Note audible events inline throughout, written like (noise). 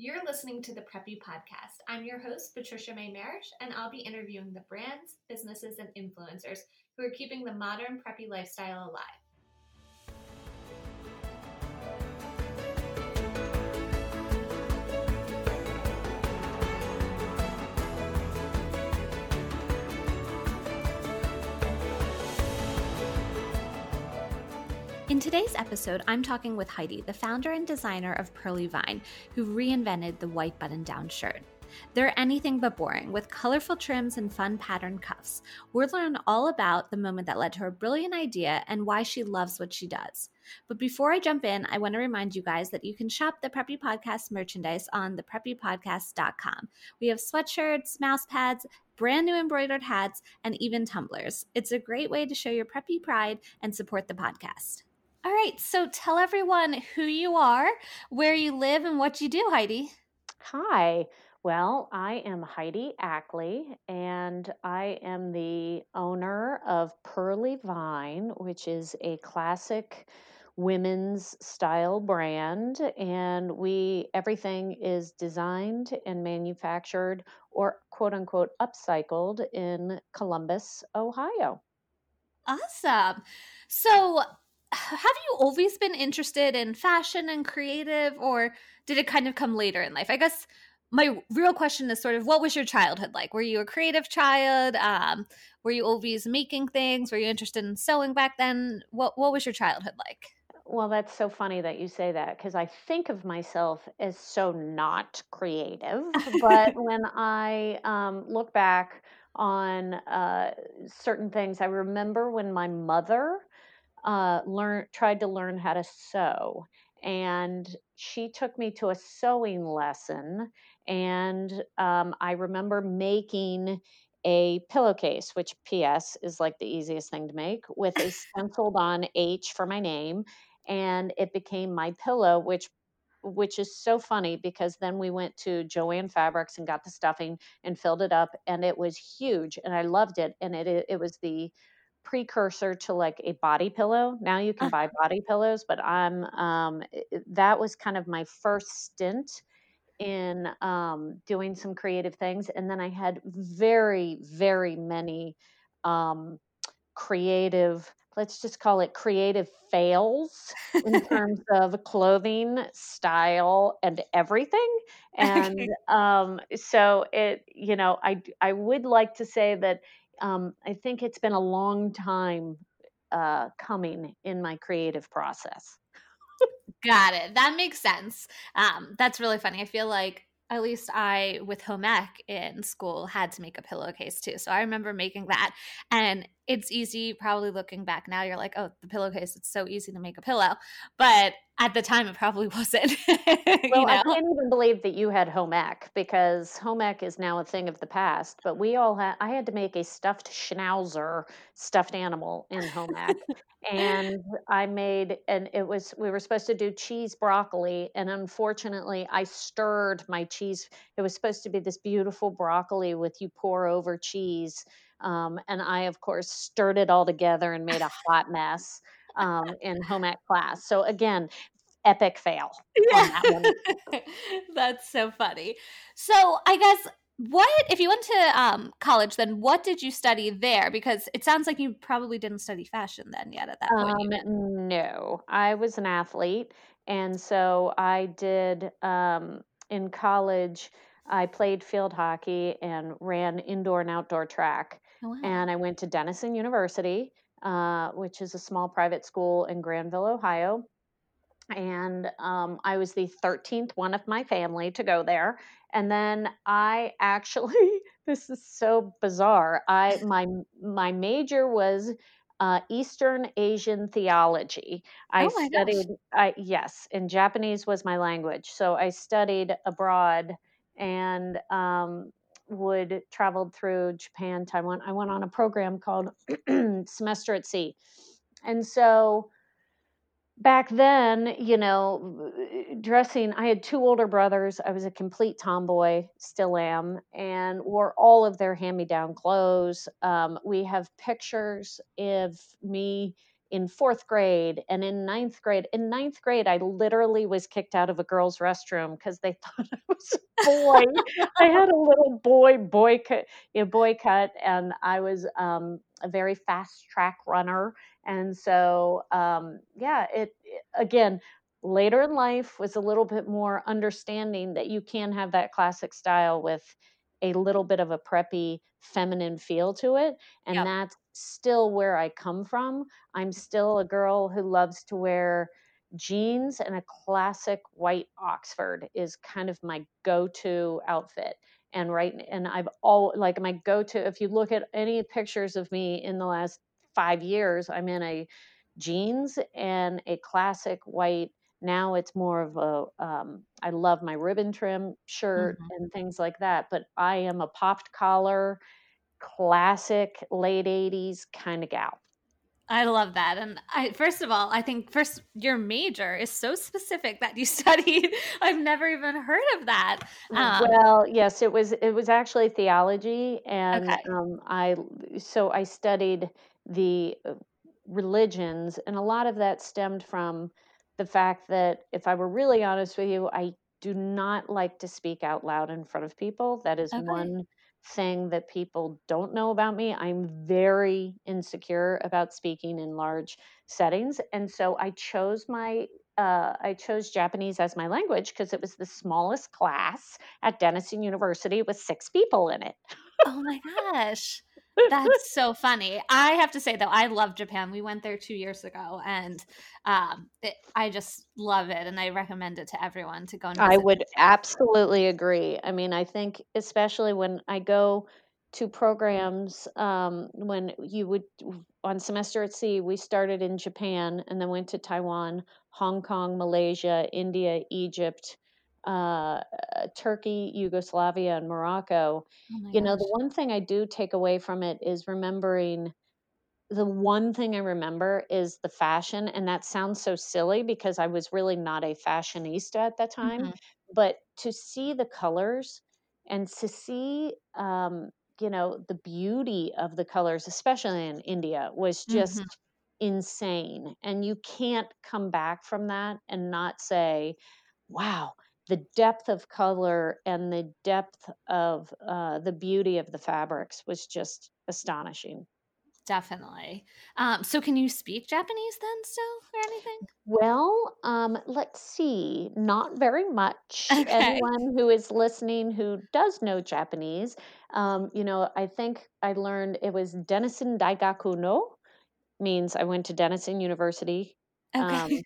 You're listening to the Preppy Podcast. I'm your host, Patricia May Marish, and I'll be interviewing the brands, businesses, and influencers who are keeping the modern preppy lifestyle alive. In today's episode, I'm talking with Heidi, the founder and designer of Pearly Vine, who reinvented the white button down shirt. They're anything but boring, with colorful trims and fun patterned cuffs. We'll learn all about the moment that led to her brilliant idea and why she loves what she does. But before I jump in, I want to remind you guys that you can shop the Preppy Podcast merchandise on thepreppypodcast.com. We have sweatshirts, mouse pads, brand new embroidered hats, and even tumblers. It's a great way to show your preppy pride and support the podcast. All right, so tell everyone who you are, where you live, and what you do, Heidi. Hi. Well, I am Heidi Ackley, and I am the owner of Pearly Vine, which is a classic women's style brand and we everything is designed and manufactured or quote unquote upcycled in Columbus, Ohio. Awesome. So have you always been interested in fashion and creative or did it kind of come later in life? I guess my real question is sort of what was your childhood like? Were you a creative child? Um, were you always making things? Were you interested in sewing back then? What, what was your childhood like? Well that's so funny that you say that because i think of myself as so not creative but (laughs) when i um, look back on uh, certain things i remember when my mother uh, learn tried to learn how to sew and she took me to a sewing lesson and um, i remember making a pillowcase which ps is like the easiest thing to make with a (laughs) stenciled on h for my name and it became my pillow which which is so funny because then we went to Jo-Ann Fabrics and got the stuffing and filled it up and it was huge and I loved it and it it was the precursor to like a body pillow. Now you can uh. buy body pillows, but I'm um, that was kind of my first stint in um, doing some creative things, and then I had very, very many um, creative. Let's just call it creative fails in (laughs) terms of clothing, style, and everything. And okay. um, so it, you know, I I would like to say that um, I think it's been a long time uh, coming in my creative process. Got it. That makes sense. Um, that's really funny. I feel like at least I, with home ec in school, had to make a pillowcase too. So I remember making that. And it's easy, probably looking back now, you're like, oh, the pillowcase, it's so easy to make a pillow. But at the time, it probably (laughs) wasn't. well, know? I can't even believe that you had home ec because home ec is now a thing of the past. But we all had, I had to make a stuffed schnauzer stuffed animal in home ec. (laughs) and I made, and it was, we were supposed to do cheese broccoli. And unfortunately, I stirred my cheese. It was supposed to be this beautiful broccoli with you pour over cheese um, and I, of course, stirred it all together and made a hot mess um, in home ec class. So again, epic fail. Yeah. That (laughs) That's so funny. So I guess what if you went to um, college then what did you study there because it sounds like you probably didn't study fashion then yet at that point um, no i was an athlete and so i did um, in college i played field hockey and ran indoor and outdoor track Oh, wow. And I went to Denison University, uh, which is a small private school in Granville, Ohio. And um, I was the 13th one of my family to go there. And then I actually, (laughs) this is so bizarre. I my my major was uh, Eastern Asian theology. I oh studied, I yes, and Japanese was my language, so I studied abroad and um, would traveled through Japan, Taiwan. I went on a program called (clears throat) Semester at Sea. And so back then, you know, dressing, I had two older brothers. I was a complete tomboy, still am, and wore all of their hand me down clothes. Um, we have pictures of me in fourth grade and in ninth grade. In ninth grade, I literally was kicked out of a girl's restroom because they (laughs) thought I was a boy. I had a little boy boy cut, a boy cut, and I was um, a very fast track runner. And so, um, yeah, it, it again later in life was a little bit more understanding that you can have that classic style with a little bit of a preppy feminine feel to it and Yep. that's still where I come from. I'm still a girl who loves to wear jeans and a classic white Oxford is kind of my go-to outfit. And right and I've all like my go-to if you look at any pictures of me in the last 5 years, I'm in a jeans and a classic white now it's more of a um, I love my ribbon trim shirt Mhm. and things like that, but I am a popped collar, classic late 80s kind of gal. I love that. And I first of all, I think first your major is so specific that you (laughs) studied. I've never even heard of that. Um, Well, yes, it was it was actually theology and okay. um I so I studied the uh, religions and a lot of that stemmed from the fact that if I were really honest with you, I do not like to speak out loud in front of people. That is Okay. one thing that people don't know about me. I'm very insecure about speaking in large settings and so I chose my uh, I chose Japanese as my language because it was the smallest class at Denison University with 6 people in it. Oh my gosh. That's so funny. I have to say though, I love Japan. We went there two years ago, and um, it, I just love it, and I recommend it to everyone to go and I would Japan. absolutely agree. I mean, I think especially when I go to programs, um, when you would on semester at sea, we started in Japan and then went to Taiwan, Hong Kong, Malaysia, India, Egypt, uh, uh, Turkey, Yugoslavia, and Morocco. Oh You know, the one thing I do take away from it is remembering the one thing I remember is the fashion, and that sounds so silly because I was really not a fashionista at that time, hmm but to see the colors and to see, um, you know, the beauty of the colors, especially in India, was hmm just insane. And you can't come back from that and not say, wow, the depth of color and the depth of uh, the beauty of the fabrics was just astonishing. Definitely. Um, so, can you speak Japanese then, still, or anything? Well, um, let's see, not very (laughs) much. Okay. Anyone who is listening who does know Japanese, um, you know, I think I learned it was Denison Daigaku no, means I went to Denison University. Okay. Um,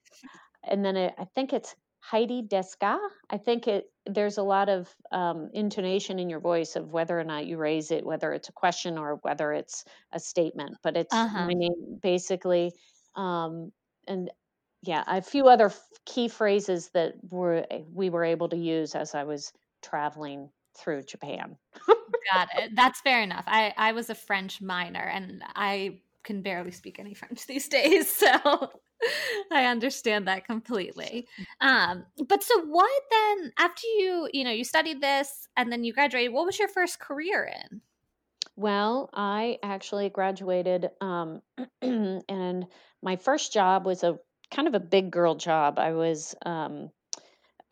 and then it, I think it's Heidi Deska. I think it there's a lot of um, intonation in your voice of whether or not you raise it, whether it's a question or whether it's a statement. But it's Uh my name basically. Um, and yeah, a few other f- key phrases that were eh, we were able to use as I was traveling through Japan. (laughs) Got it. That's fair enough. I I was a French minor, and I can barely speak any French (laughs) these days, so (laughs) I understand that completely. Um, but so what then? After you, you know, you studied this, and then you graduated. What was your first career in? Well, I actually graduated, um, (clears throat) and my first job was a kind of a big girl job. I was um,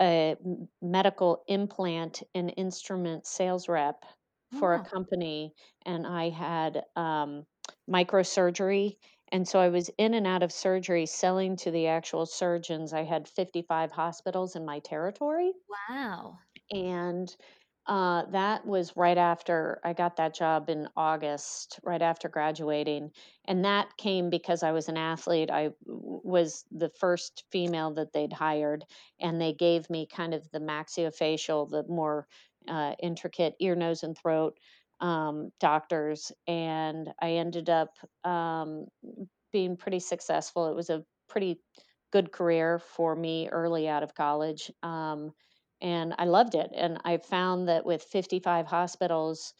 a medical implant and instrument sales rep Oh for a company, and I had um, microsurgery. And so I was in and out of surgery selling to the actual surgeons. I had 55 hospitals in my territory. Wow. And uh, that was right after I got that job in August, right after graduating. And that came because I was an athlete. I was the first female that they'd hired, and they gave me kind of the maxillofacial, the more uh, intricate ear, nose, and throat um, doctors. And I ended up um, being pretty successful. It was a pretty good career for me early out of college. Um, and I loved it. And I found that with 55 hospitals,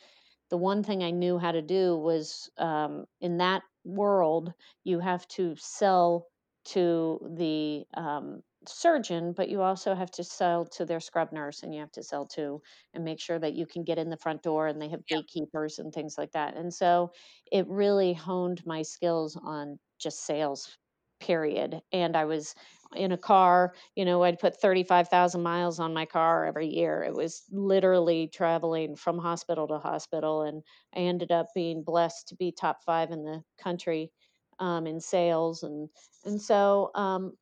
the one thing I knew how to do was um, in that world, you have to sell to the um, surgeon, but you also have to sell to their scrub nurse and you have to sell to and make sure that you can get in the front door and they have Yep. gatekeepers and things like that. And so it really honed my skills on just sales period. And I was in a car, you know, I'd put 35,000 miles on my car every year. It was literally traveling from hospital to hospital. And I ended up being blessed to be top five in the country um, in sales. And, and so um,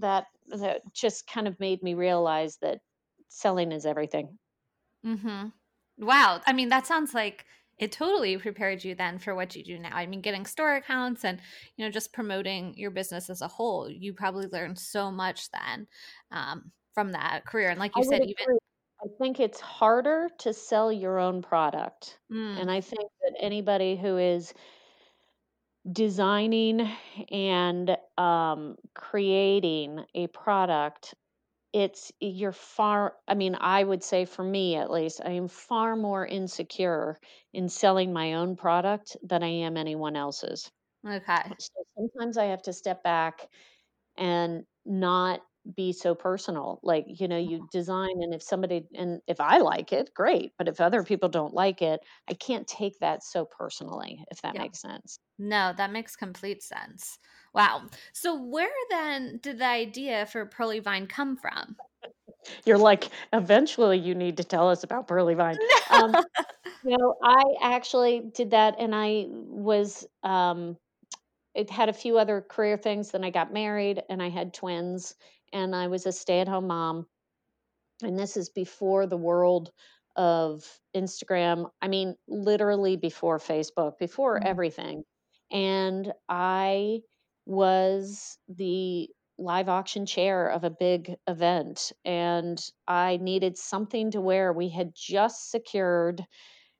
that, that just kind of made me realize that selling is everything. Mm-hmm. Wow. I mean, that sounds like it totally prepared you then for what you do now. I mean, getting store accounts and you know just promoting your business as a whole. You probably learned so much then um, from that career. And like you I said, even I think it's harder to sell your own product, mm. and I think that anybody who is designing and um, creating a product it's you're far i mean i would say for me at least i am far more insecure in selling my own product than i am anyone else's. Okay. So sometimes i have to step back and not be so personal like you know you design and if somebody and if i like it great but if other people don't like it i can't take that so personally if that yeah. makes sense. No that makes complete sense. Wow. So where then did the idea for pearly vine come from? You're like eventually you need to tell us about pearly vine. Um, (laughs) you know i actually did that and i was um it had a few other career things then i got married and i had twins and I was a stay at home mom. And this is before the world of Instagram. I mean, literally before Facebook, before mm-hmm. everything. And I was the live auction chair of a big event and I needed something to wear. We had just secured,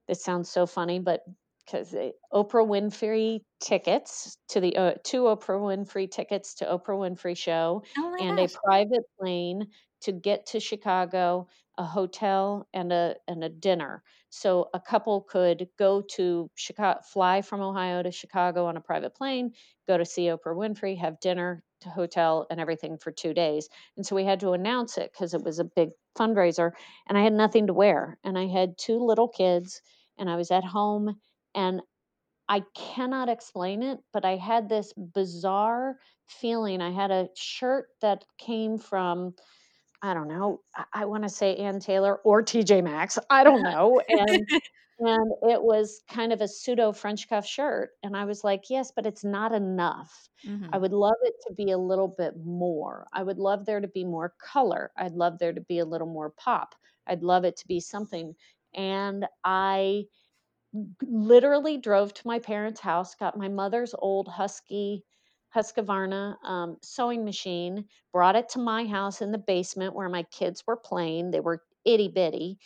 this sounds so funny, but because Oprah Winfrey tickets to the uh, two Oprah Winfrey tickets to Oprah Winfrey show oh and gosh. a private plane to get to Chicago, a hotel and a and a dinner. So a couple could go to Chicago, fly from Ohio to Chicago on a private plane, go to see Oprah Winfrey, have dinner, to hotel and everything for 2 days. And so we had to announce it cuz it was a big fundraiser and I had nothing to wear and I had two little kids and I was at home and I cannot explain it, but I had this bizarre feeling. I had a shirt that came from, I don't know, I, I want to say Ann Taylor or TJ Maxx. I don't (laughs) know. And and it was kind of a pseudo French cuff shirt. And I was like, yes, but it's not enough. Mm-hmm. I would love it to be a little bit more. I would love there to be more color. I'd love there to be a little more pop. I'd love it to be something. And I literally drove to my parents' house, got my mother's old Husky Husqvarna um, sewing machine, brought it to my house in the basement where my kids were playing. They were itty bitty.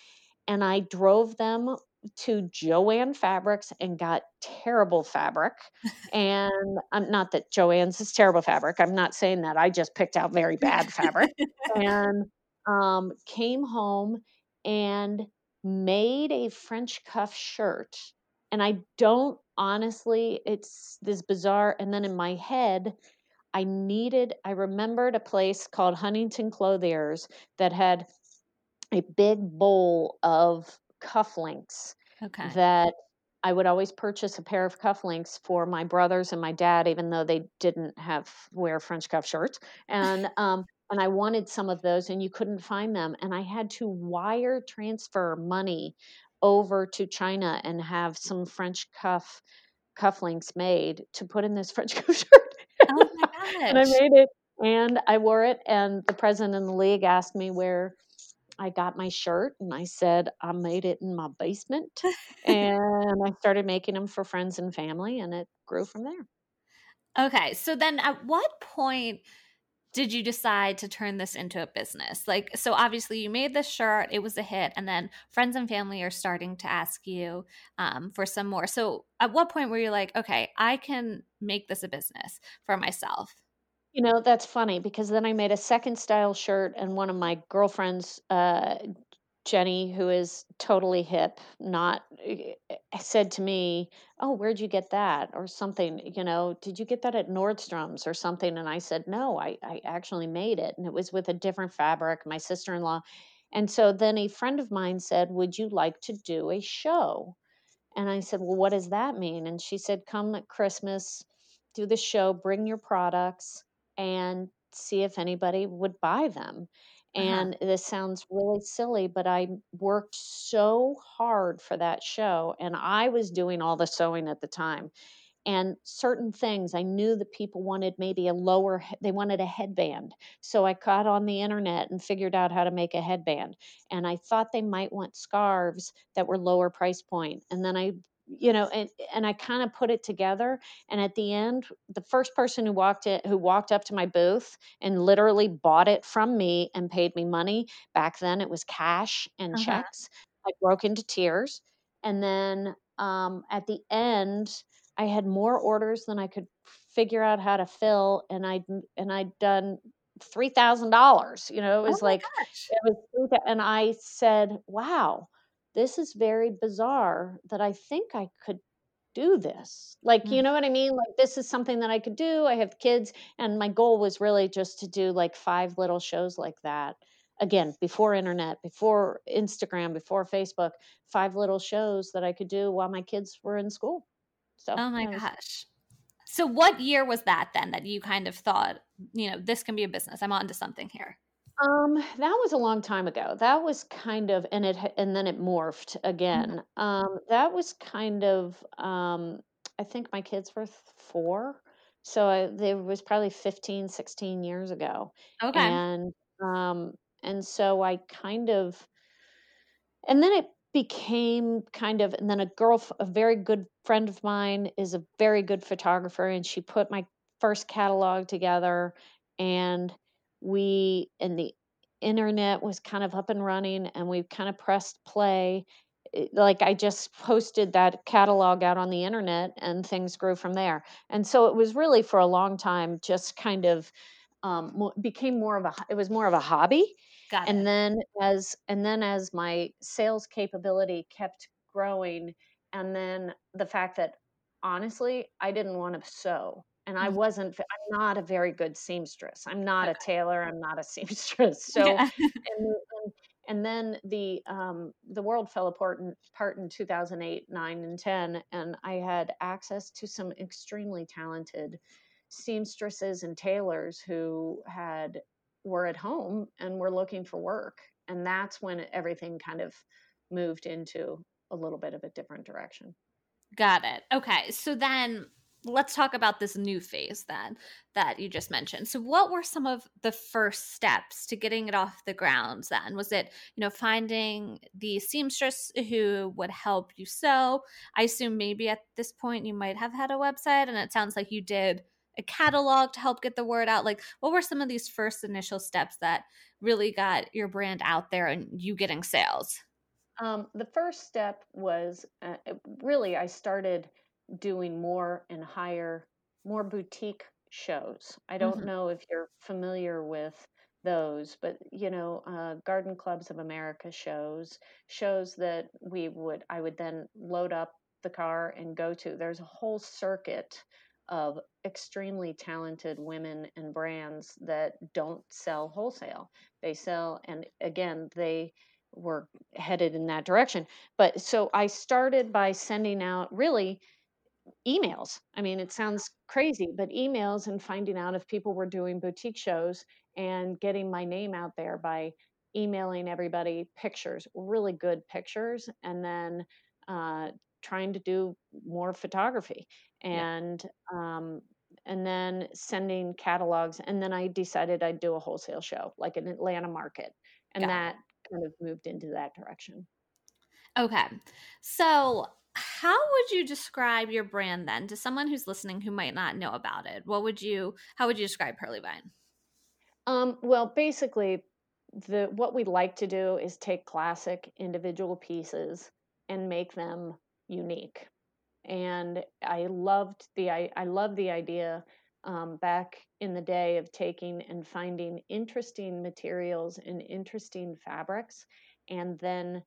And I drove them to Jo-Ann Fabrics and got terrible fabric. and I'm not that Jo-Ann's is terrible fabric. I'm not saying that. I just picked out very bad fabric (laughs) and um, came home and made a French cuff shirt. And I don't honestly, it's this bizarre. And then in my head, I needed, I remembered a place called Huntington Clothiers that had a big bowl of cufflinks okay. that I would always purchase a pair of cufflinks for my brothers and my dad, even though they didn't have wear French cuff shirts. And um, and I wanted some of those and you couldn't find them. And I had to wire transfer money over to China and have some French cuff cufflinks made to put in this French (laughs) cuff shirt. Oh my gosh. and I made it and I wore it. And the president of the league asked me where I got my shirt and I said, I made it in my basement. (laughs) and I started making them for friends and family and it grew from there. Okay. So then at what point did you decide to turn this into a business? Like, so obviously you made this shirt, it was a hit, and then friends and family are starting to ask you um, for some more. So, at what point were you like, okay, I can make this a business for myself? You know, that's funny because then I made a second style shirt, and one of my girlfriends uh, Jenny, who is totally hip, not eh, eh, said to me, "Oh, where'd you get that?" or something. You know, did you get that at Nordstrom's or something? And I said, "No, I I actually made it, and it was with a different fabric." My sister in law, and so then a friend of mine said, "Would you like to do a show?" And I said, "Well, what does that mean?" And she said, "Come at Christmas." do the show, bring your products, and see if anybody would buy them. Uh-huh. And this sounds really silly, but I worked so hard for that show, and I was doing all the sewing at the time and certain things i knew that people wanted maybe a lower they wanted a headband so i got on the internet and figured out how to make a headband and i thought they might want scarves that were lower price point and then i you know and and i kind of put it together and at the end the first person who walked it who walked up to my booth and literally bought it from me and paid me money back then it was cash and Uh-huh. checks i broke into tears and then um, at the end I had more orders than I could figure out how to fill, and I and I'd done three thousand dollars. You know, it Oh was my like gosh. it was, and I said, "Wow, this is very bizarre. That I think I could do this. Like, Mm. you know what I mean? Like, this is something that I could do. I have kids, and my goal was really just to do like five little shows like that." Again, before internet, before Instagram, before Facebook, five little shows that I could do while my kids were in school. So Oh my was gosh. So what year was that then that you kind of thought, you know, this can be a business. I'm onto something here. Um that was a long time ago. That was kind of and it ha- and then it morphed Mhm. again. Um that was kind of um I think my kids were th- 4. So I, there was probably 15, 16 years ago. Okay. And um and so I kind of And then it became kind of and then a girl a very good friend of mine is a very good photographer, and she put my first catalog together, and we and the internet was kind of up and running, and we kind of pressed play. Like I just posted that catalog out on the internet, and things grew from there. And so it was really for a long time just kind of um, became more of a it was more of a hobby Got and it. then as and then as my sales capability kept growing and then the fact that honestly i didn't want to sew and i Mhm. wasn't i'm not a very good seamstress i'm not a tailor i'm not a (laughs) seamstress (laughs) so Yeah. and, and, and then the um, the world fell apart in, apart in 2008 9 and 10 and i had access to some extremely talented seamstresses and tailors who had were at home and were looking for work. And that's when everything kind of moved into a little bit of a different direction. Got it. Okay. So then let's talk about this new phase then that you just mentioned. So what were some of the first steps to getting it off the ground then? Was it, you know, finding the seamstress who would help you sew? I assume maybe at this point you might have had a website and it sounds like you did a catalog to help get the word out. Like what were some of these first initial steps that really got your brand out there and you getting sales? Um, the first step was uh, really I started doing more and higher, more boutique shows. I don't Mhm. know if you're familiar with those, but you know, uh, Garden Clubs of America shows, shows that we would, I would then load up the car and go to. There's a whole circuit of extremely talented women and brands that don't sell wholesale. They sell, and again, they were headed in that direction. But so I started by sending out really emails. I mean, it sounds crazy, but emails and finding out if people were doing boutique shows and getting my name out there by emailing everybody pictures, really good pictures, and then uh, trying to do more photography Yeah. and um, and then sending catalogs. And then I decided I'd do a wholesale show, like an Atlanta market, and Got it. that kind of moved into that direction. Okay. So, how would you describe your brand then to someone who's listening who might not know about it? What would you how would you describe Pearly Vine? Um, well, basically, the what we like to do is take classic individual pieces and make them unique. And I loved the I, I love the idea um, back in the day of taking and finding interesting materials and interesting fabrics, and then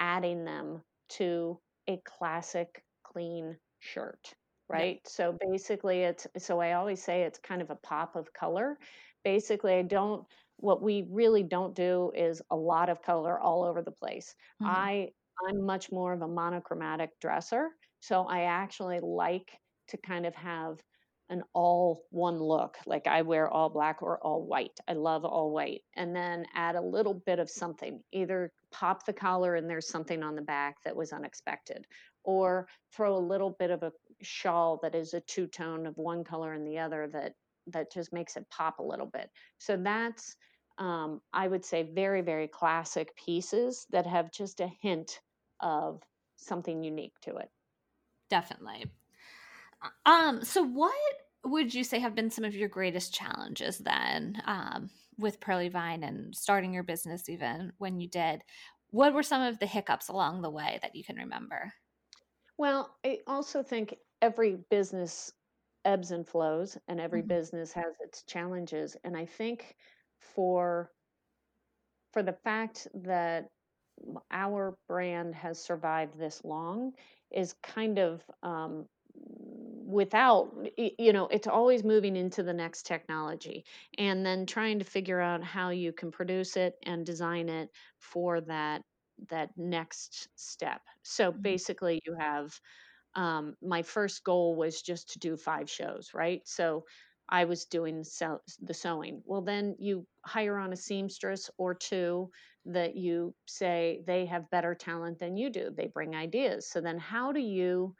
adding them to a classic clean shirt. Yeah. Right. So basically, it's so I always say it's kind of a pop of color basically i don't what we really don't do is a lot of color all over the place Mhm. i i'm much more of a monochromatic dresser so i actually like to kind of have an all one look. Like I wear all black or all white. I love all white. And then add a little bit of something. Either pop the collar and there's something on the back that was unexpected, or throw a little bit of a shawl that is a two tone of one color and the other that that just makes it pop a little bit. So that's um, I would say very very classic pieces that have just a hint of something unique to it. Definitely. Um, so what would you say have been some of your greatest challenges then um, with Pearly Vine and starting your business even when you did? What were some of the hiccups along the way that you can remember? Well, I also think every business ebbs and flows and every mm-hmm. business has its challenges and I think for for the fact that our brand has survived this long is kind of um, without you know it's always moving into the next technology and then trying to figure out how you can produce it and design it for that that next step. So mm-hmm. basically you have um, my first goal was just to do five shows right? So i was doing the sewing. Well then you hire on a seamstress or two that you say they have better talent than you do. They bring ideas. So then how do you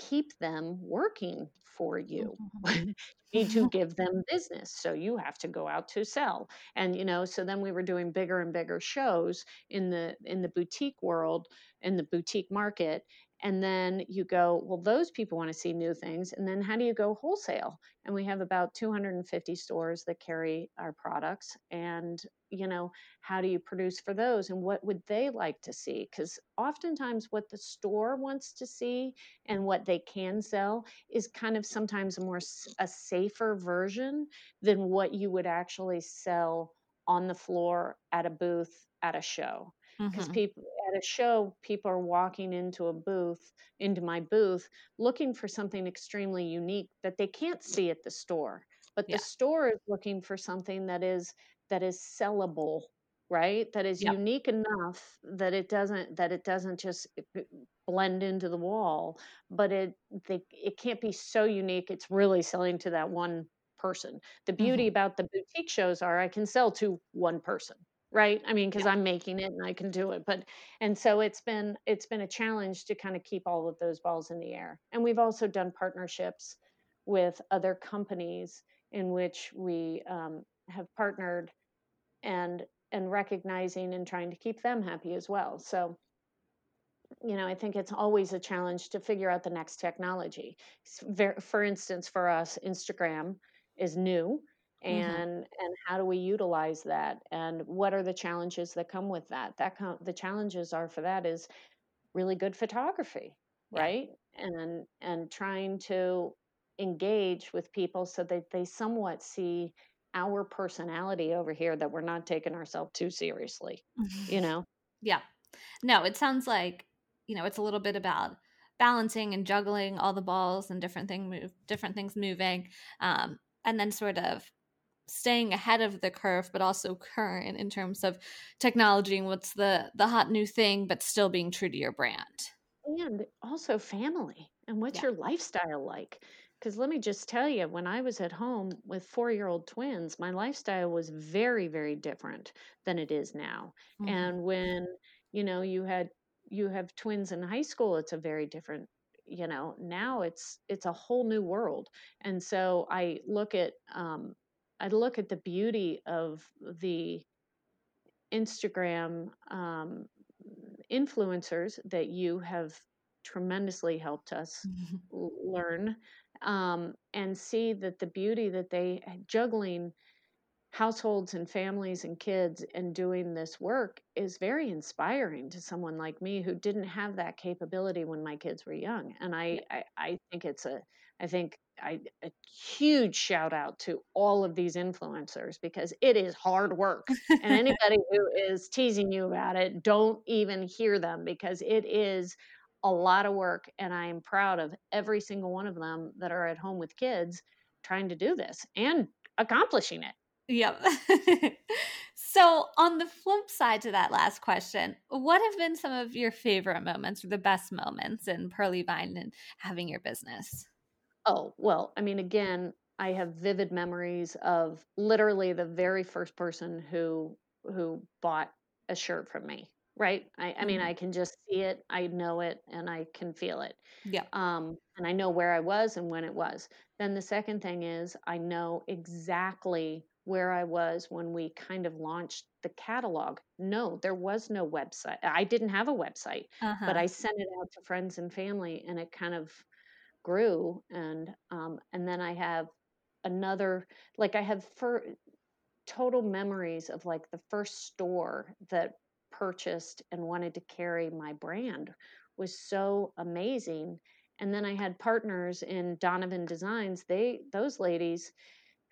keep them working for you. Mm-hmm. (laughs) you need to give them business. So you have to go out to sell. And you know, so then we were doing bigger and bigger shows in the in the boutique world, in the boutique market. And then you go, well, those people want to see new things. And then how do you go wholesale? And we have about 250 stores that carry our products. And you know how do you produce for those and what would they like to see because oftentimes what the store wants to see and what they can sell is kind of sometimes a more a safer version than what you would actually sell on the floor at a booth at a show because mm-hmm. people at a show people are walking into a booth into my booth looking for something extremely unique that they can't see at the store but yeah. the store is looking for something that is that is sellable right that is yep. unique enough that it doesn't that it doesn't just eh, blend into the wall but it they, it can't be so unique it's really selling to that one person the beauty mm-hmm. about the boutique shows are i can sell to one person right i mean because yeah. i'm making it and i can do it but and so it's been it's been a challenge to kind of keep all of those balls in the air and we've also done partnerships with other companies in which we um, have partnered and and recognizing and trying to keep them happy as well so you know i think it's always a challenge to figure out the next technology for instance for us instagram is new. And mm-hmm. and how do we utilize that and what are the challenges that come with that that com- the challenges are for that is really good photography right and and trying to engage with people so that they somewhat see our personality over here that we're not taking ourselves too seriously, you know? Yeah. No, it sounds like, you know, it's a little bit about balancing and juggling all the balls and different thing move different things moving. Um, and then sort of staying ahead of the curve but also current in terms of technology and what's the the hot new thing but still being true to your brand and also family and what's yeah. your lifestyle like because let me just tell you, when I was at home with four year old twins, my lifestyle was very, very different than it is now. Mm-hmm. And when, you know, you had, you have twins in high school, it's a very different you know now it's it's a whole new world and so i look at um i look at the beauty of the instagram um influencers that you have tremendously helped us (laughs) mm-hmm. learn um, and see that the beauty that they eh, juggling households and families and kids and doing this work is very inspiring to someone like me who didn't have that capability when my kids were young and i i, I think it's a i think I, a huge shout out to all of these influencers because it is hard work. and (laughs) anybody who is teasing you about it, don't even hear them because it is a lot of work and I am proud of every single one of them that are at home with kids trying to do this and accomplishing it. Yep. (laughs) so, on the flip side to that last question, what have been some of your favorite moments or the best moments in Pearly Vine and having your business? Oh, well, I mean, again, I have vivid memories of literally the very first person who who bought a shirt from me, right? I I mean, Mhm. I can just see it, I know it, and I can feel it. Yeah. Um, and I know where I was and when it was. Then the second thing is I know exactly where I was when we kind of launched the catalog. No, there was no website. I didn't have a website, but Uh-huh. I sent it out to friends and family, and it kind of grew. And um, and then I have another, like I have for total memories of like the first store that purchased and wanted to carry my brand was so amazing. And then I had partners in Donovan Designs. They those ladies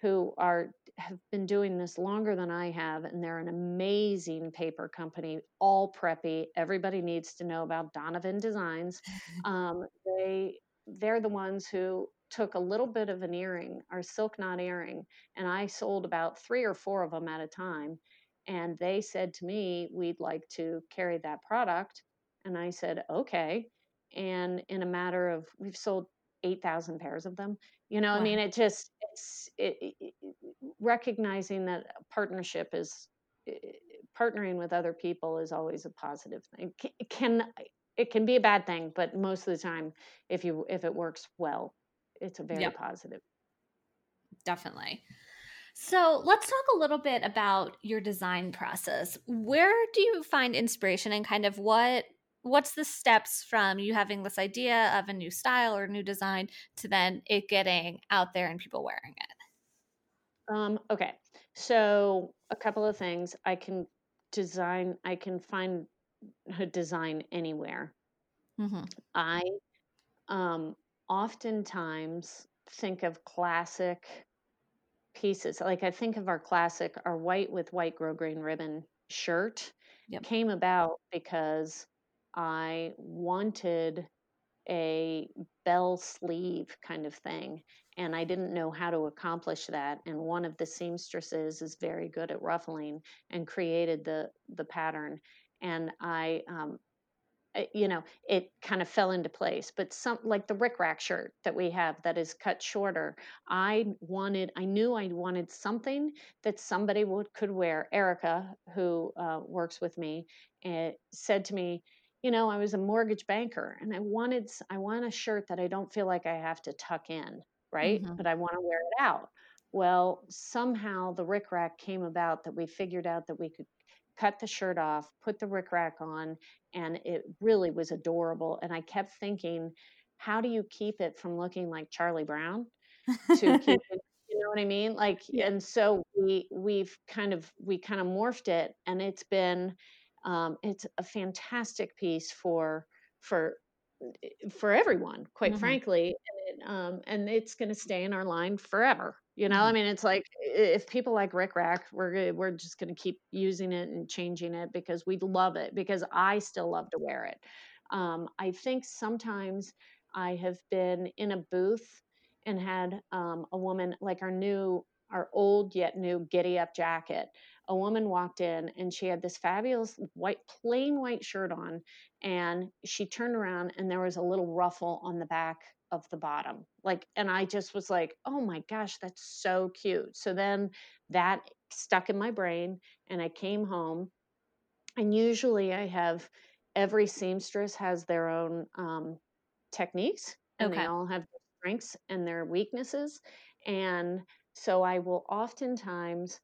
who are have been doing this longer than I have, and they're an amazing paper company, all preppy. Everybody needs to know about Donovan Designs. (laughs) Um, they they're the ones who took a little bit of an earring, our silk knot earring, and I sold about three or four of them at a time. And they said to me, "We'd like to carry that product," and I said, "Okay." And in a matter of, we've sold 8,000 pairs of them you know, I mean, it just it's it, it, it- recognizing that a partnership is eh, partnering with other people is always a positive thing. It ca- it can it can be a bad thing, but most of the time, if you if it works well, it's a very Yep, positive. definitely. So let's talk a little bit about your design process. Where do you find inspiration and kind of what what's the steps from you having this idea of a new style or new design to then it getting out there and people wearing it? Um, okay, so a couple of things I can design. I can find design anywhere. hmm I um, oftentimes think of classic pieces. Like I think of our classic, our white with white grosgrain ribbon shirt Yep. came about because I wanted a bell sleeve kind of thing and I didn't know how to accomplish that and one of the seamstresses is very good at ruffling and created the the pattern and I um, uh, you know, it kind of fell into place. But some like the Rick Rack shirt that we have that is cut shorter, I wanted, I knew I wanted something that somebody would could wear. Erica, who uh, works with me, uh, said to me, you know, I was a mortgage banker, and I wanted, I want a shirt that I don't feel like I have to tuck in, right? hmm But I want to wear it out. Well, somehow the Rick Rack came about that we figured out that we could cut the shirt off, put the Rick Rack on, and it really was adorable. And I kept thinking, how do you keep it from looking like Charlie Brown to keep (laughs) it, you know what I mean? Like, and so we we've kind of we kind of morphed it, and it's been um, it's a fantastic piece for for for everyone, quite hmm frankly, and it, um, and it's going to stay in our line forever. You know, I hmm mean, it's like i- if people like Rick Rack, we're we're just going to keep using it and changing it because we love it. Because I still love to wear it. Um, I think sometimes I have been in a booth and had um, a woman like our new, our old yet new Giddy Up jacket. A woman walked in and she had this fabulous white, plain white shirt on and she turned around and there was a little ruffle on the back of the bottom like and i just was like oh my gosh that's so cute so then that stuck in my brain and i came home and usually i have every seamstress has their own um, techniques and they all have strengths and their weaknesses and so i will oftentimes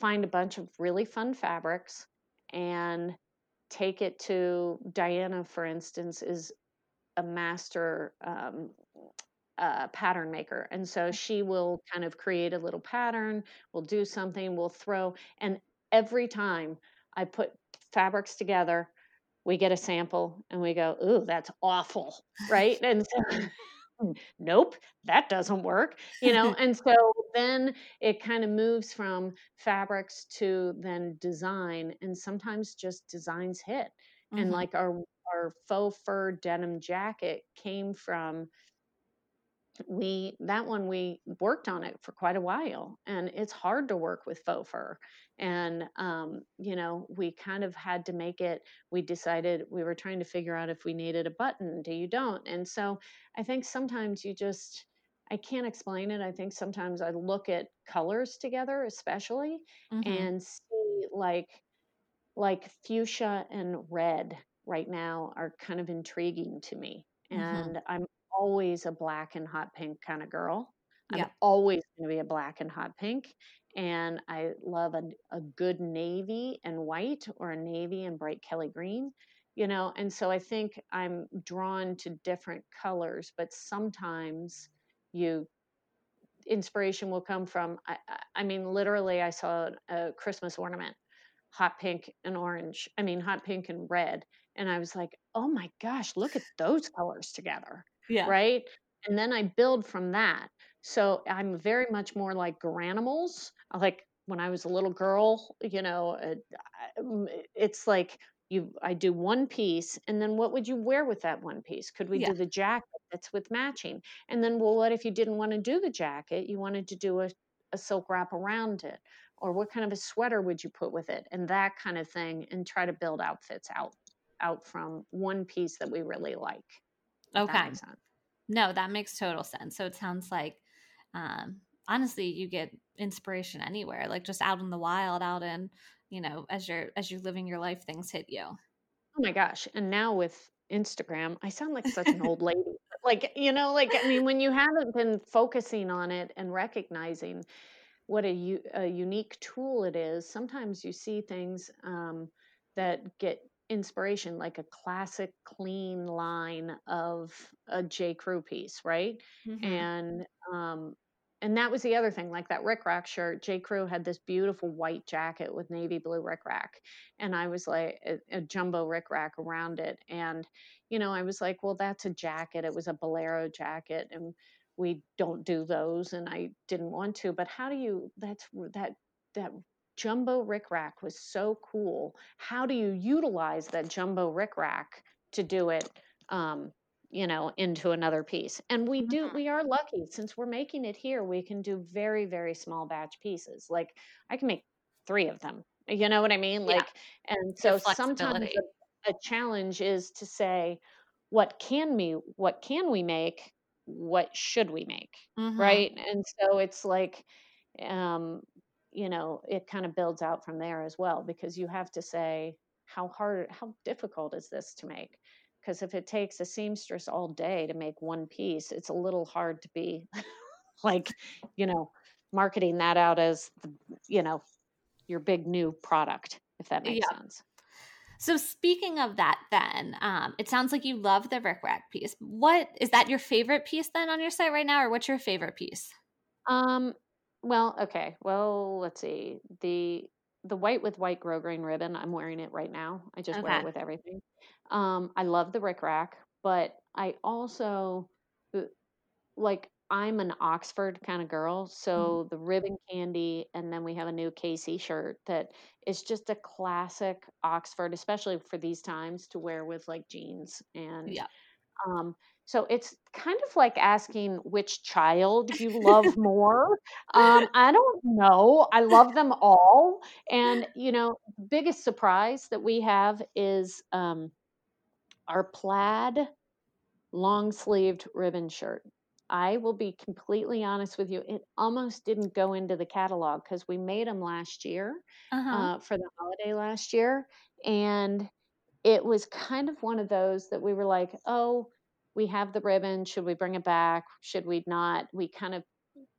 find a bunch of really fun fabrics and take it to Diana, for instance, is a master um, uh, pattern maker. And so she will kind of create a little pattern, we'll do something, we'll throw, and every time I put fabrics together, we get a sample and we go, ooh, that's awful. Right. And so (laughs) nope, that doesn't work, you know? (laughs) And so then it kind of moves from fabrics to then design, and sometimes just designs hit. And hmm like our our faux fur denim jacket came from we that one we worked on it for quite a while and it's hard to work with faux fur and um, you know we kind of had to make it we decided we were trying to figure out if we needed a button do you don't and so i think sometimes you just i can't explain it i think sometimes i look at colors together especially mm-hmm. and see like like fuchsia and red right now are kind of intriguing to me mm-hmm. and mm-hmm. i'm always a black and hot pink kind of girl. I'm yeah. always going to be a black and hot pink. And I love a, a good navy and white or a navy and bright Kelly green, you know. And so I think I'm drawn to different colors, but sometimes you inspiration will come from I, I mean literally i saw a christmas ornament hot pink and orange i mean hot pink and red and i was like oh my gosh look at those colors together yeah. Right. And then I build from that. So I'm very much more like Garanimals. Uh, like when I was a little girl, you know, uh, um, it's like you I do one piece and then what would you wear with that one piece? Could we yeah. do the jacket that's with matching? And then well what if you didn't want to do the jacket, you wanted to do a, a silk wrap around it? Or what kind of a sweater would you put with it? And that kind of thing and try to build outfits out out from one piece that we really like. Okay. No, that makes total sense. So it sounds like, um, honestly, you get inspiration anywhere, like just out in the wild, out in, you know, as you're as you're living your life, things hit you. Oh my gosh! And now with Instagram, I sound like such an old (laughs) lady. Like you know, like I mean, when you haven't been focusing on it and recognizing what a, a unique tool it is, sometimes you see things um, that get inspiration like a classic clean line of a J. Crew piece, right? Mm-hmm. And um and that was the other thing, like that Rick Rack shirt. J. Crew had this beautiful white jacket with navy blue Rick Rack, and I was like a, a jumbo Rick Rack around it. And you know, I was like, well, that's a jacket. It was a bolero jacket, and we don't do those, and I didn't want to. But how do you? That's that that jumbo rickrack was so cool. How do you utilize that jumbo rickrack to do it? Um, you know, into another piece. And we do, mm-hmm. we are lucky since we're making it here, we can do very, very small batch pieces. Like I can make three of them. You know what I mean? Like, yeah. and so sometimes a, a challenge is to say, what can we, what can we make? What should we make? Mm-hmm. Right. And so it's like, um, you know, it kind of builds out from there as well because you have to say, how hard, how difficult is this to make? Because if it takes a seamstress all day to make one piece, it's a little hard to be (laughs) like, you know, marketing that out as, the, you know, your big new product, if that makes yeah. sense. So speaking of that, then um, it sounds like you love the Rick Rack piece. What is that your favorite piece then on your site right now, or what's your favorite piece? Um, well, okay. Well, let's see. The the white with white grosgrain ribbon, I'm wearing it right now. I just wear it with everything. Um, I love the Rick Rack, but I also uh, like I'm an Oxford kind of girl, Mm. so the ribbon candy, and then we have a new Casey shirt that is just a classic Oxford, especially for these times to wear with like jeans and Yeah. Um so it's kind of like asking which child you (laughs) love more. Um, I don't know. I love them all. And, you know, biggest surprise that we have is um, our plaid long sleeved ribbon shirt. I will be completely honest with you. It almost didn't go into the catalog because we made them last year uh-huh. uh, for the holiday last year. And it was kind of one of those that we were like, oh, we have the ribbon. Should we bring it back? Should we not? We kind of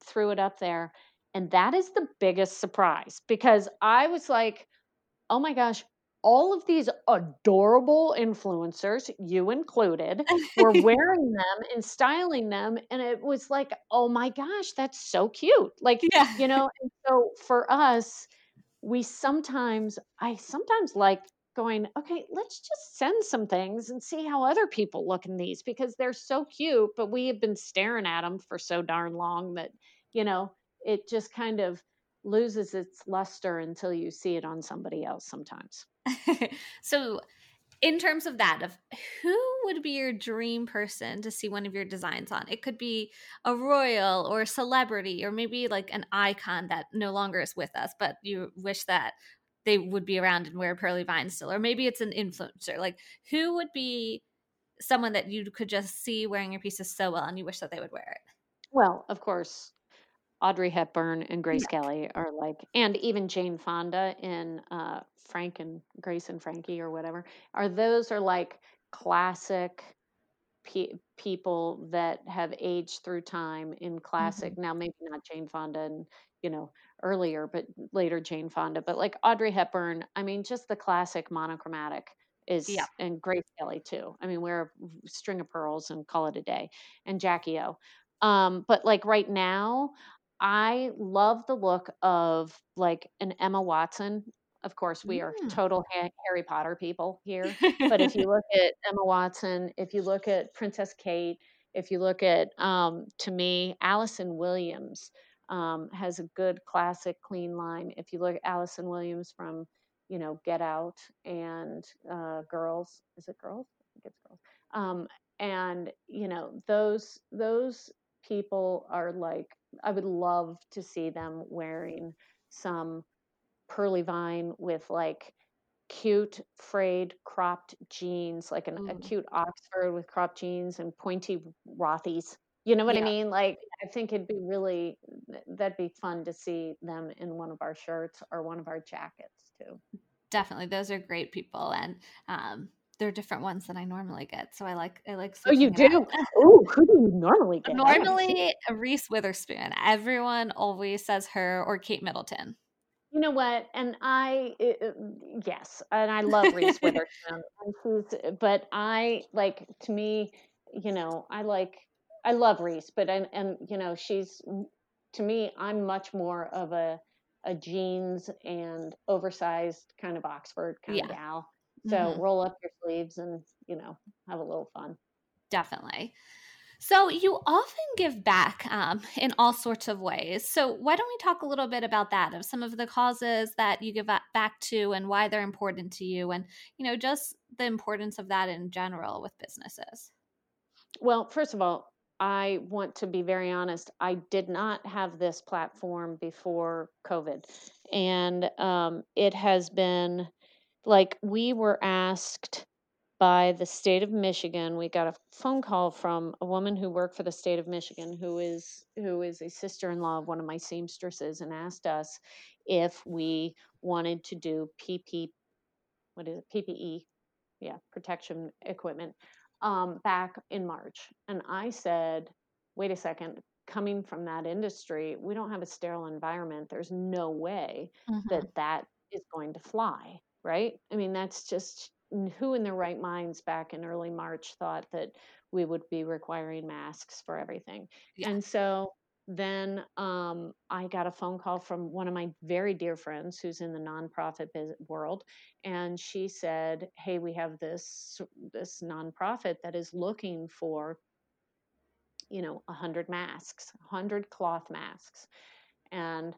threw it up there. And that is the biggest surprise because I was like, oh my gosh, all of these adorable influencers, you included, were (laughs) wearing them and styling them. And it was like, oh my gosh, that's so cute. Like, yeah. you know, and so for us, we sometimes, I sometimes like going, okay, let's just send some things and see how other people look in these because they're so cute, but we have been staring at them for so darn long that, you know, it just kind of loses its luster until you see it on somebody else sometimes. (laughs) so in terms of that of who would be your dream person to see one of your designs on it could be a royal or a celebrity or maybe like an icon that no longer is with us but you wish that they would be around and wear pearly vines still or maybe it's an influencer like who would be someone that you could just see wearing your pieces so well and you wish that they would wear it well of course Audrey Hepburn and Grace yeah. Kelly are like, and even Jane Fonda in uh, Frank and Grace and Frankie or whatever. Are those are like classic pe- people that have aged through time in classic. Mm-hmm. Now maybe not Jane Fonda and you know earlier, but later Jane Fonda, but like Audrey Hepburn. I mean, just the classic monochromatic is yeah. and Grace Kelly too. I mean, wear a string of pearls and call it a day. And Jackie O. Um, but like right now, I love the look of like an Emma Watson. Of course, we are mm. total Harry Potter people here. But if (laughs) you look at Emma Watson, if you look at Princess Kate, if you look at, um, to me, Allison Williams um, has a good classic clean line. If you look at Allison Williams from, you know, Get Out and uh, Girls, is it Girls? I think it's Girls. Um, and you know those those people are like I would love to see them wearing some pearly vine with like cute frayed cropped jeans, like an, mm. a cute Oxford with cropped jeans and pointy Rothy's. You know what yeah. I mean? Like I think it'd be really that'd be fun to see them in one of our shirts or one of our jackets too. Definitely, those are great people, and um, they're different ones than I normally get. So I like I like. Oh, you do? Oh, who do you normally (laughs) get? Normally, Reese Witherspoon. Everyone always says her or Kate Middleton. You know what? And I, it, yes, and I love Reese (laughs) Witherspoon. but I like to me, you know, I like I love Reese, but and and you know, she's to me, I'm much more of a a jeans and oversized kind of Oxford kind yeah. of gal. So mm-hmm. roll up your sleeves and, you know, have a little fun. Definitely. So you often give back um, in all sorts of ways. So why don't we talk a little bit about that of some of the causes that you give back to and why they're important to you and, you know, just the importance of that in general with businesses? Well, first of all, I want to be very honest. I did not have this platform before COVID. And um, it has been like we were asked by the state of Michigan. We got a phone call from a woman who worked for the state of Michigan, who is who is a sister-in-law of one of my seamstresses, and asked us if we wanted to do PP, what is it, PPE, yeah, protection equipment, um, back in March. And I said, wait a second. Coming from that industry, we don't have a sterile environment. There's no way mm-hmm. that that is going to fly right? I mean, that's just who in their right minds back in early March thought that we would be requiring masks for everything. Yeah. And so then um, I got a phone call from one of my very dear friends who's in the nonprofit world, and she said, "Hey, we have this this nonprofit that is looking for, you know, a hundred masks, hundred cloth masks." And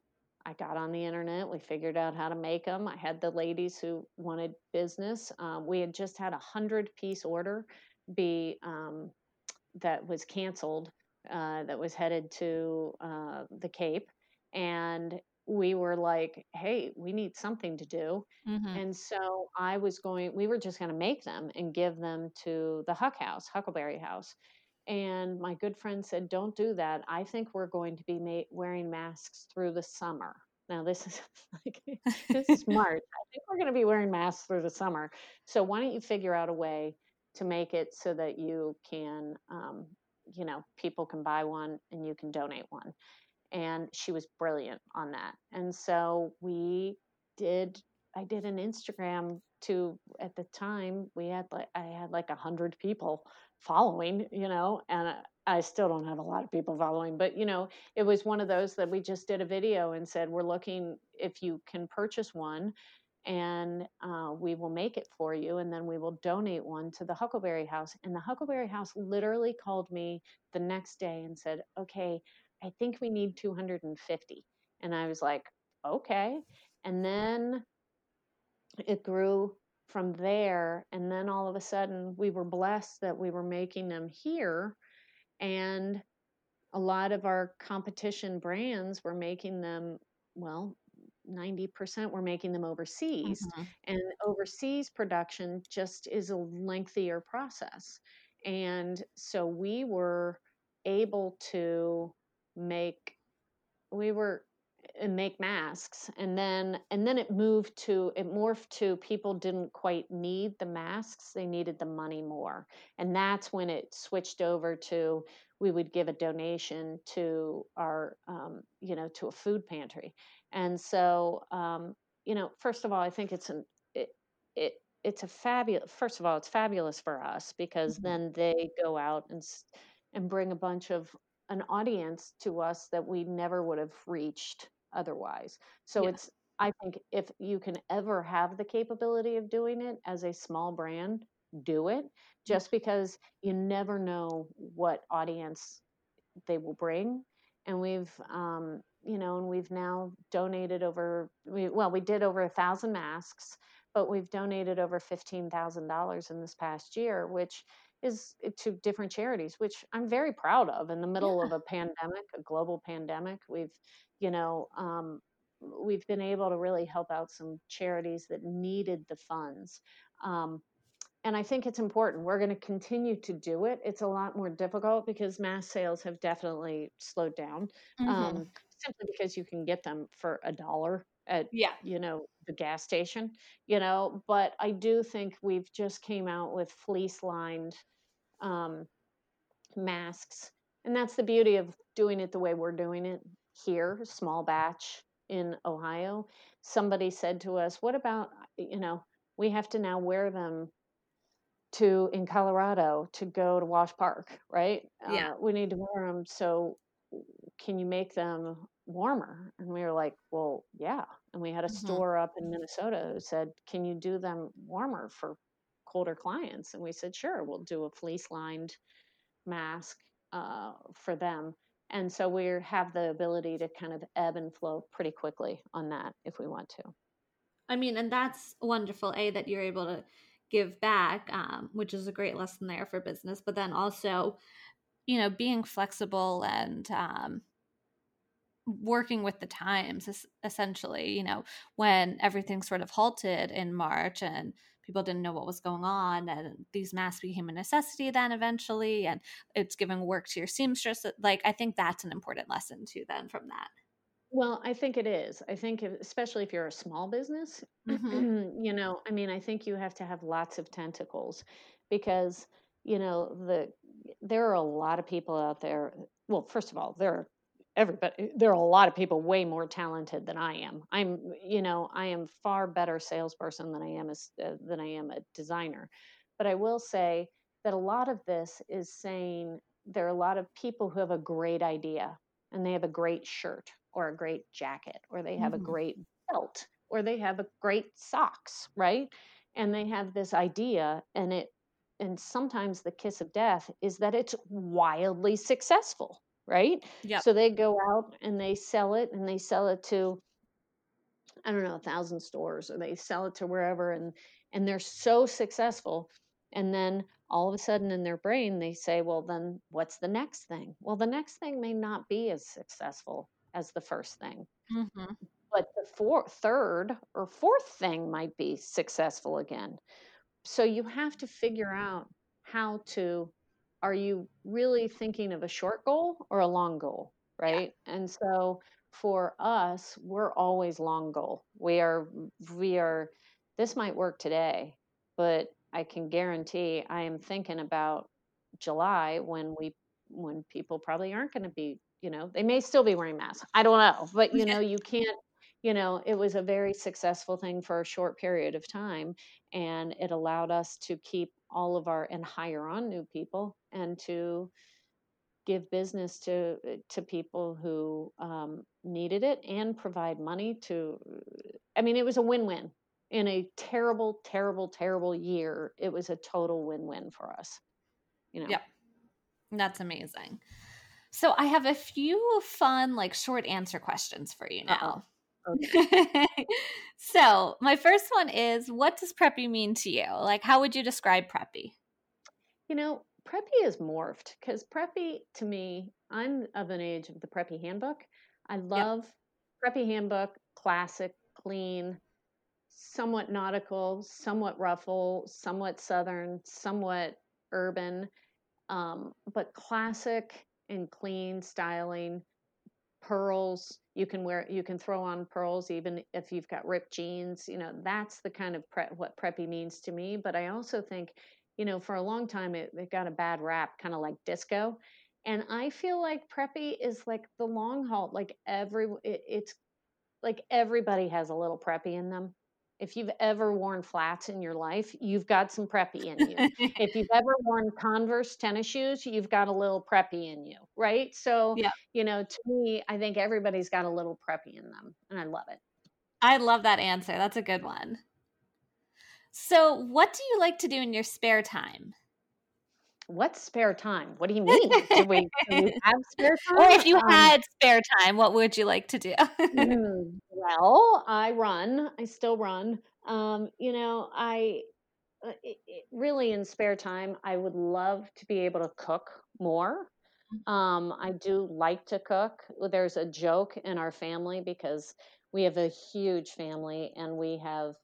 I got on the internet. We figured out how to make them. I had the ladies who wanted business. Um, we had just had a hundred piece order be um, that was canceled. Uh, that was headed to uh, the Cape, and we were like, "Hey, we need something to do." Mm-hmm. And so I was going. We were just going to make them and give them to the Huck House, Huckleberry House. And my good friend said, Don't do that. I think we're going to be ma- wearing masks through the summer. Now, this is (laughs) like, this is (laughs) March. I think we're going to be wearing masks through the summer. So, why don't you figure out a way to make it so that you can, um, you know, people can buy one and you can donate one? And she was brilliant on that. And so we did, I did an Instagram to at the time we had like i had like a hundred people following you know and I still don't have a lot of people following, but you know, it was one of those that we just did a video and said, we're looking if you can purchase one and uh, we will make it for you and then we will donate one to the Huckleberry House. And the Huckleberry House literally called me the next day and said, okay, I think we need 250. And I was like, okay. And then it grew from there and then all of a sudden we were blessed that we were making them here and a lot of our competition brands were making them well 90% were making them overseas Mhm. and overseas production just is a lengthier process and so we were able to make we were and make masks and then and then it moved to it morphed to people didn't quite need the masks they needed the money more and that's when it switched over to we would give a donation to our um, you know to a food pantry and so um, you know first of all i think it's an it, it it's a fabulous first of all it's fabulous for us because Mhm. then they go out and and bring a bunch of an audience to us that we never would have reached otherwise. So Yeah. it's I think if you can ever have the capability of doing it as a small brand, do it just because you never know what audience they will bring. And we've, um, you know, and we've now donated over, we, well, we did over a thousand masks, but we've donated over $15,000 in this past year, which is eh, to different charities, which I'm very proud of in the middle Yeah. of a pandemic, a global pandemic. We've, you know, um, we've been able to really help out some charities that needed the funds. Um, and I think it's important. We're going to continue to do it. It's a lot more difficult because mass sales have definitely slowed down. Mhm. Um, simply because you can get them for a dollar at Yeah. you know the gas station you know but i do think we've just came out with fleece lined um, masks and that's the beauty of doing it the way we're doing it here small batch in ohio somebody said to us what about you know we have to now wear them to in Colorado to go to Wash Park, right? Yeah. Uh, we need to wear them. So can you make them warmer? And we were like, well, yeah. And we had a Mhm. store up in Minnesota who said, can you do them warmer for colder clients? And we said, sure, we'll do a fleece lined mask uh, for them. And so we have the ability to kind of ebb and flow pretty quickly on that if we want to. I mean, and that's wonderful, A, that you're able to give back, um, which is a great lesson there for business, but then also, you know, being flexible and um, working with the times, essentially, you know, when everything sort of halted in March and people didn't know what was going on and these masks became a necessity then eventually and it's giving work to your seamstress like i think that's an important lesson too then from that Well, I think it is. I think, if, especially if you're a small business, (clears throat) Mhm. you know, I mean, I think you have to have lots of tentacles because, you know, the there are a lot of people out there. Well, first of all, there are everybody. There are a lot of people way more talented than I am. I'm, you know, I am far better salesperson than I am as uh, than I am a designer. But I will say that a lot of this is saying there are a lot of people who have a great idea and they have a great shirt or a great jacket or they have a Mhm. great belt or they have a great socks right and they have this idea and it and sometimes the kiss of death is that it's wildly successful right Yep. so they go out and they sell it and they sell it to i don't know a thousand stores or they sell it to wherever and and they're so successful and then all of a sudden in their brain they say well then what's the next thing well the next thing may not be as successful as the first thing Mhm. but the fourth, third or fourth thing might be successful again. So you have to figure out how to are you really thinking of a short goal or a long goal, Yeah. right? And so for us, we're always long goal. We are we are this might work today, but I can guarantee I am thinking about July when we when people probably aren't going to be, you know, they may still be wearing masks. I don't know, but you know, (laughs) you can't you know, it was a very successful thing for a short period of time. And it allowed us to keep all of our and hire on new people and to give business to to people who um, needed it and provide money to i mean it was a win-win in a terrible terrible terrible year it was a total win-win for us you know Yep. That's amazing. So I have a few fun, like short answer questions for you Uh-oh. Okay. (laughs) so, my first one is what does preppy mean to you? Like, how would you describe preppy? You know, preppy is morphed because preppy to me, I'm of an age of the preppy handbook. I love yep. preppy handbook, classic, clean, somewhat nautical, somewhat ruffle, somewhat southern, somewhat urban, um, but classic and clean styling pearls you can wear you can throw on pearls even if you've got ripped jeans you know that's the kind of pre- what preppy means to me but i also think you know for a long time it, it got a bad rap kind of like disco and i feel like preppy is like the long haul like every it, it's like everybody has a little preppy in them if you've ever worn flats in your life, you've got some preppy in you. (laughs) if you've ever worn Converse tennis shoes, you've got a little preppy in you, right? So, yeah. you know, to me, I think everybody's got a little preppy in them, and I love it. I love that answer. That's a good one. So, what do you like to do in your spare time? What's spare time? What do you mean? do, we, do we (laughs) have spare time? Or if you um, had spare time, what would you like to do? mm, well, I run. I still run. Um, you know, I uh, it, it, really in spare time, I would love to be able to cook more. Mm-hmm. Um, I do like to cook. There's a joke in our family because we have a huge family and we have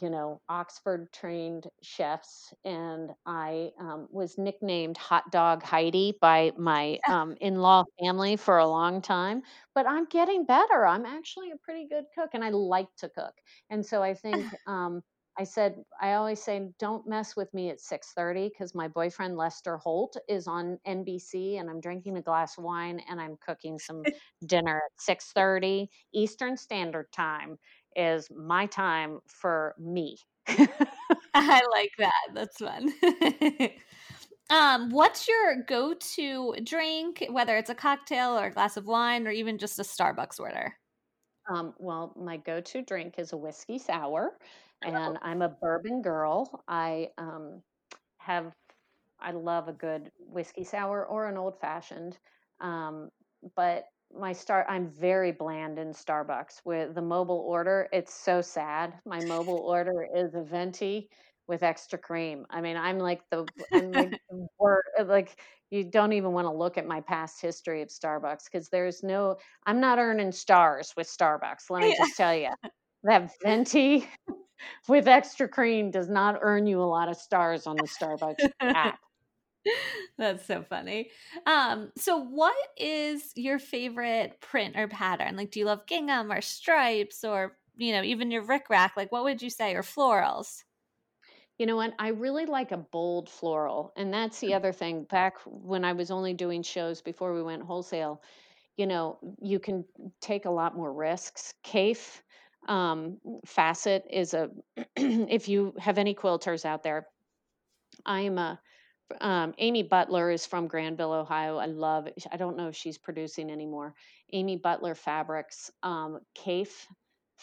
you know, Oxford trained chefs, and I um, was nicknamed Hot Dog Heidi by my (laughs) um, in law family for a long time. But I'm getting better. I'm actually a pretty good cook, and I like to cook. And so I think (laughs) um, I said I always say don't mess with me at 6:30 because my boyfriend Lester Holt is on NBC, and I'm drinking a glass of wine and I'm cooking some dinner at 6:30 Eastern Standard Time is my time for me. (laughs) I (laughs) like that. That's fun. (laughs) um, what's your go-to drink, whether it's a cocktail or a glass of wine or even just a Starbucks order? Um, well, my go-to drink is a whiskey sour, and oh. I'm a bourbon girl. I um, have I love a good whiskey sour or an old fashioned. Um, but my star i'm very bland in starbucks with the mobile order it's so sad my mobile (laughs) order is a venti with extra cream i mean i'm like the i'm like (laughs) the uh, like you don't even want to look at my past history of starbucks because there's no i'm not earning stars with starbucks let me just tell you (laughs) that venti with extra cream does not earn you a lot of stars on the starbucks app (laughs) That's so funny. Um, so what is your favorite print or pattern? Like, do you love gingham or stripes or, you know, even your rickrack? Like, what would you say? Or florals? You know what? I really like a bold floral. And that's the mm. other thing. Back when I was only doing shows before we went wholesale, you know, you can take a lot more risks. Kaffe um, Fassett is a, (clears throat) if you have any quilters out there, I am a um, Amy Butler is from Granville, Ohio. I love. I don't know if she's producing anymore. Amy Butler Fabrics, um, Kaffe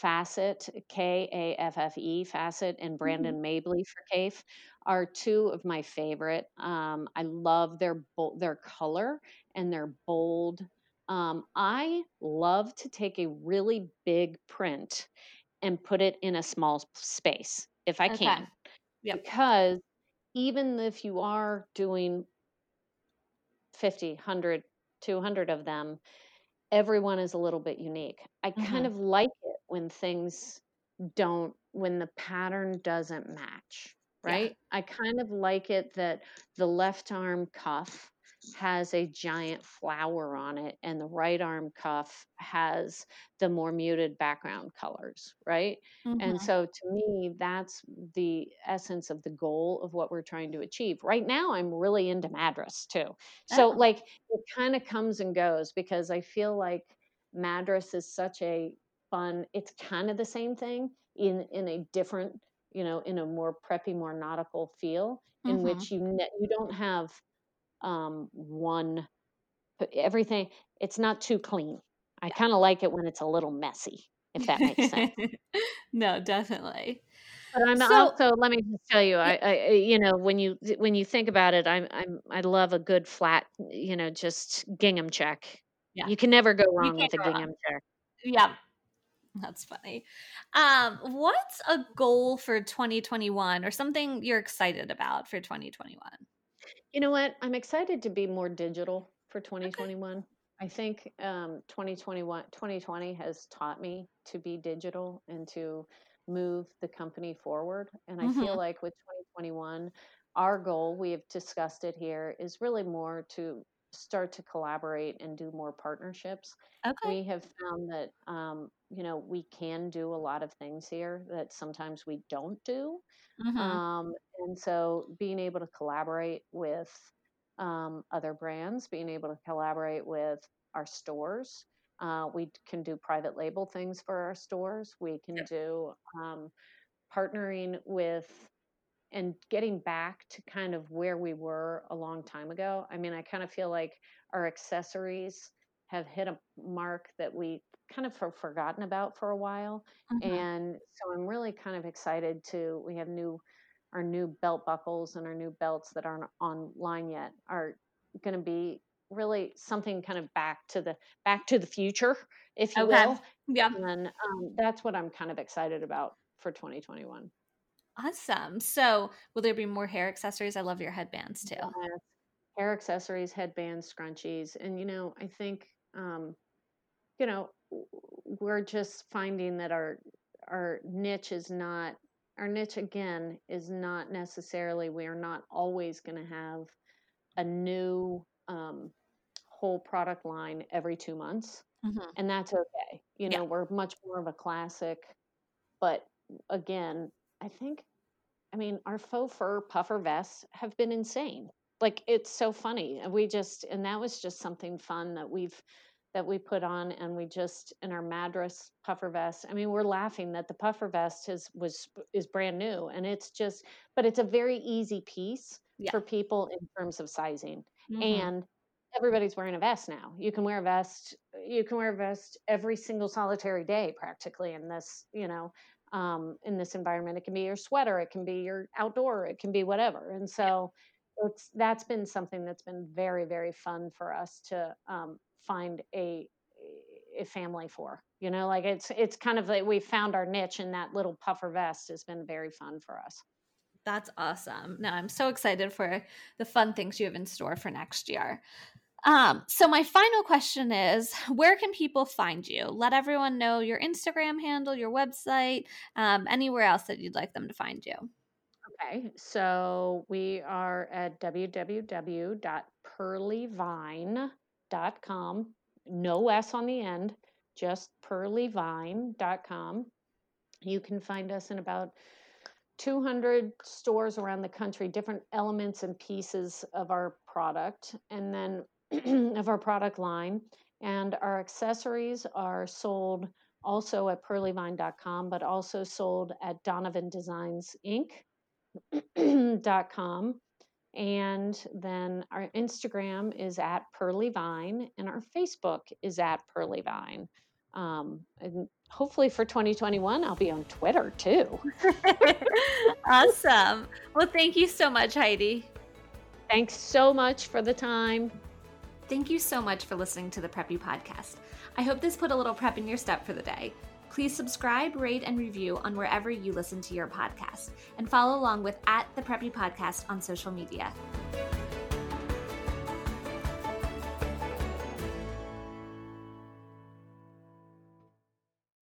Fassett, K A F F E Fassett, and mm-hmm. Brandon mm-hmm. Mably for Kaffe are two of my favorite. Um, I love their bo- their color and their bold. Um, I love to take a really big print and put it in a small space if I okay. can. Yep. Because even if you are doing 50, 100, 200 of them, everyone is a little bit unique. I mm-hmm. kind of like it when things don't, when the pattern doesn't match, right? Yeah. I kind of like it that the left arm cuff has a giant flower on it and the right arm cuff has the more muted background colors right mm-hmm. and so to me that's the essence of the goal of what we're trying to achieve right now i'm really into madras too so oh. like it kind of comes and goes because i feel like madras is such a fun it's kind of the same thing in in a different you know in a more preppy more nautical feel in mm-hmm. which you ne- you don't have um, one, everything, it's not too clean. I kind of like it when it's a little messy, if that makes sense. (laughs) no, definitely. But I'm so, also let me just tell you, I, I, you know, when you when you think about it, I'm I'm I love a good flat, you know, just gingham check. Yeah. You can never go wrong with a gingham wrong. check. Yeah. That's funny. Um, what's a goal for 2021 or something you're excited about for 2021? You know what? I'm excited to be more digital for 2021. Okay. I think um, 2021, 2020 has taught me to be digital and to move the company forward. And I mm-hmm. feel like with 2021, our goal, we have discussed it here, is really more to start to collaborate and do more partnerships. Okay. We have found that um, you know we can do a lot of things here that sometimes we don't do, mm-hmm. um, and so being able to collaborate with um, other brands, being able to collaborate with our stores. Uh, we can do private label things for our stores. We can yeah. do um, partnering with and getting back to kind of where we were a long time ago. I mean, I kind of feel like our accessories have hit a mark that we kind of have forgotten about for a while. Mm-hmm. And so I'm really kind of excited to we have new our new belt buckles and our new belts that aren't online yet are going to be really something kind of back to the back to the future if you okay. will yeah and um, that's what i'm kind of excited about for 2021 Awesome. So, will there be more hair accessories? I love your headbands too. Yes. Hair accessories, headbands, scrunchies. And, you know, I think, um, you know, we're just finding that our our niche is not our niche again is not necessarily we are not always going to have a new um, whole product line every two months mm-hmm. and that's okay you know yeah. we're much more of a classic but again I think, I mean, our faux fur puffer vests have been insane. Like it's so funny. And we just, and that was just something fun that we've, that we put on and we just in our madras puffer vest i mean we're laughing that the puffer vest is was is brand new and it's just but it's a very easy piece yeah. for people in terms of sizing mm-hmm. and everybody's wearing a vest now you can wear a vest you can wear a vest every single solitary day practically in this you know um, in this environment. It can be your sweater, it can be your outdoor, it can be whatever. And so it's that's been something that's been very very fun for us to um, find a a family for. You know, like it's it's kind of like we found our niche in that little puffer vest has been very fun for us. That's awesome. Now I'm so excited for the fun things you have in store for next year. Um, so my final question is where can people find you? Let everyone know your Instagram handle, your website, um, anywhere else that you'd like them to find you. Okay, so we are at www.pearlyvine.com. No S on the end, just pearlyvine.com. You can find us in about 200 stores around the country, different elements and pieces of our product. And then (clears throat) of our product line. And our accessories are sold also at pearlyvine.com, but also sold at Donovan Designs Inc.com. (clears throat) And then our Instagram is at Pearlyvine, and our Facebook is at Pearlyvine. Um, and hopefully for 2021, I'll be on Twitter too. (laughs) awesome. Well, thank you so much, Heidi. Thanks so much for the time. Thank you so much for listening to the Preppy Podcast. I hope this put a little prep in your step for the day. Please subscribe, rate, and review on wherever you listen to your podcast, and follow along with at the Preppy Podcast on social media.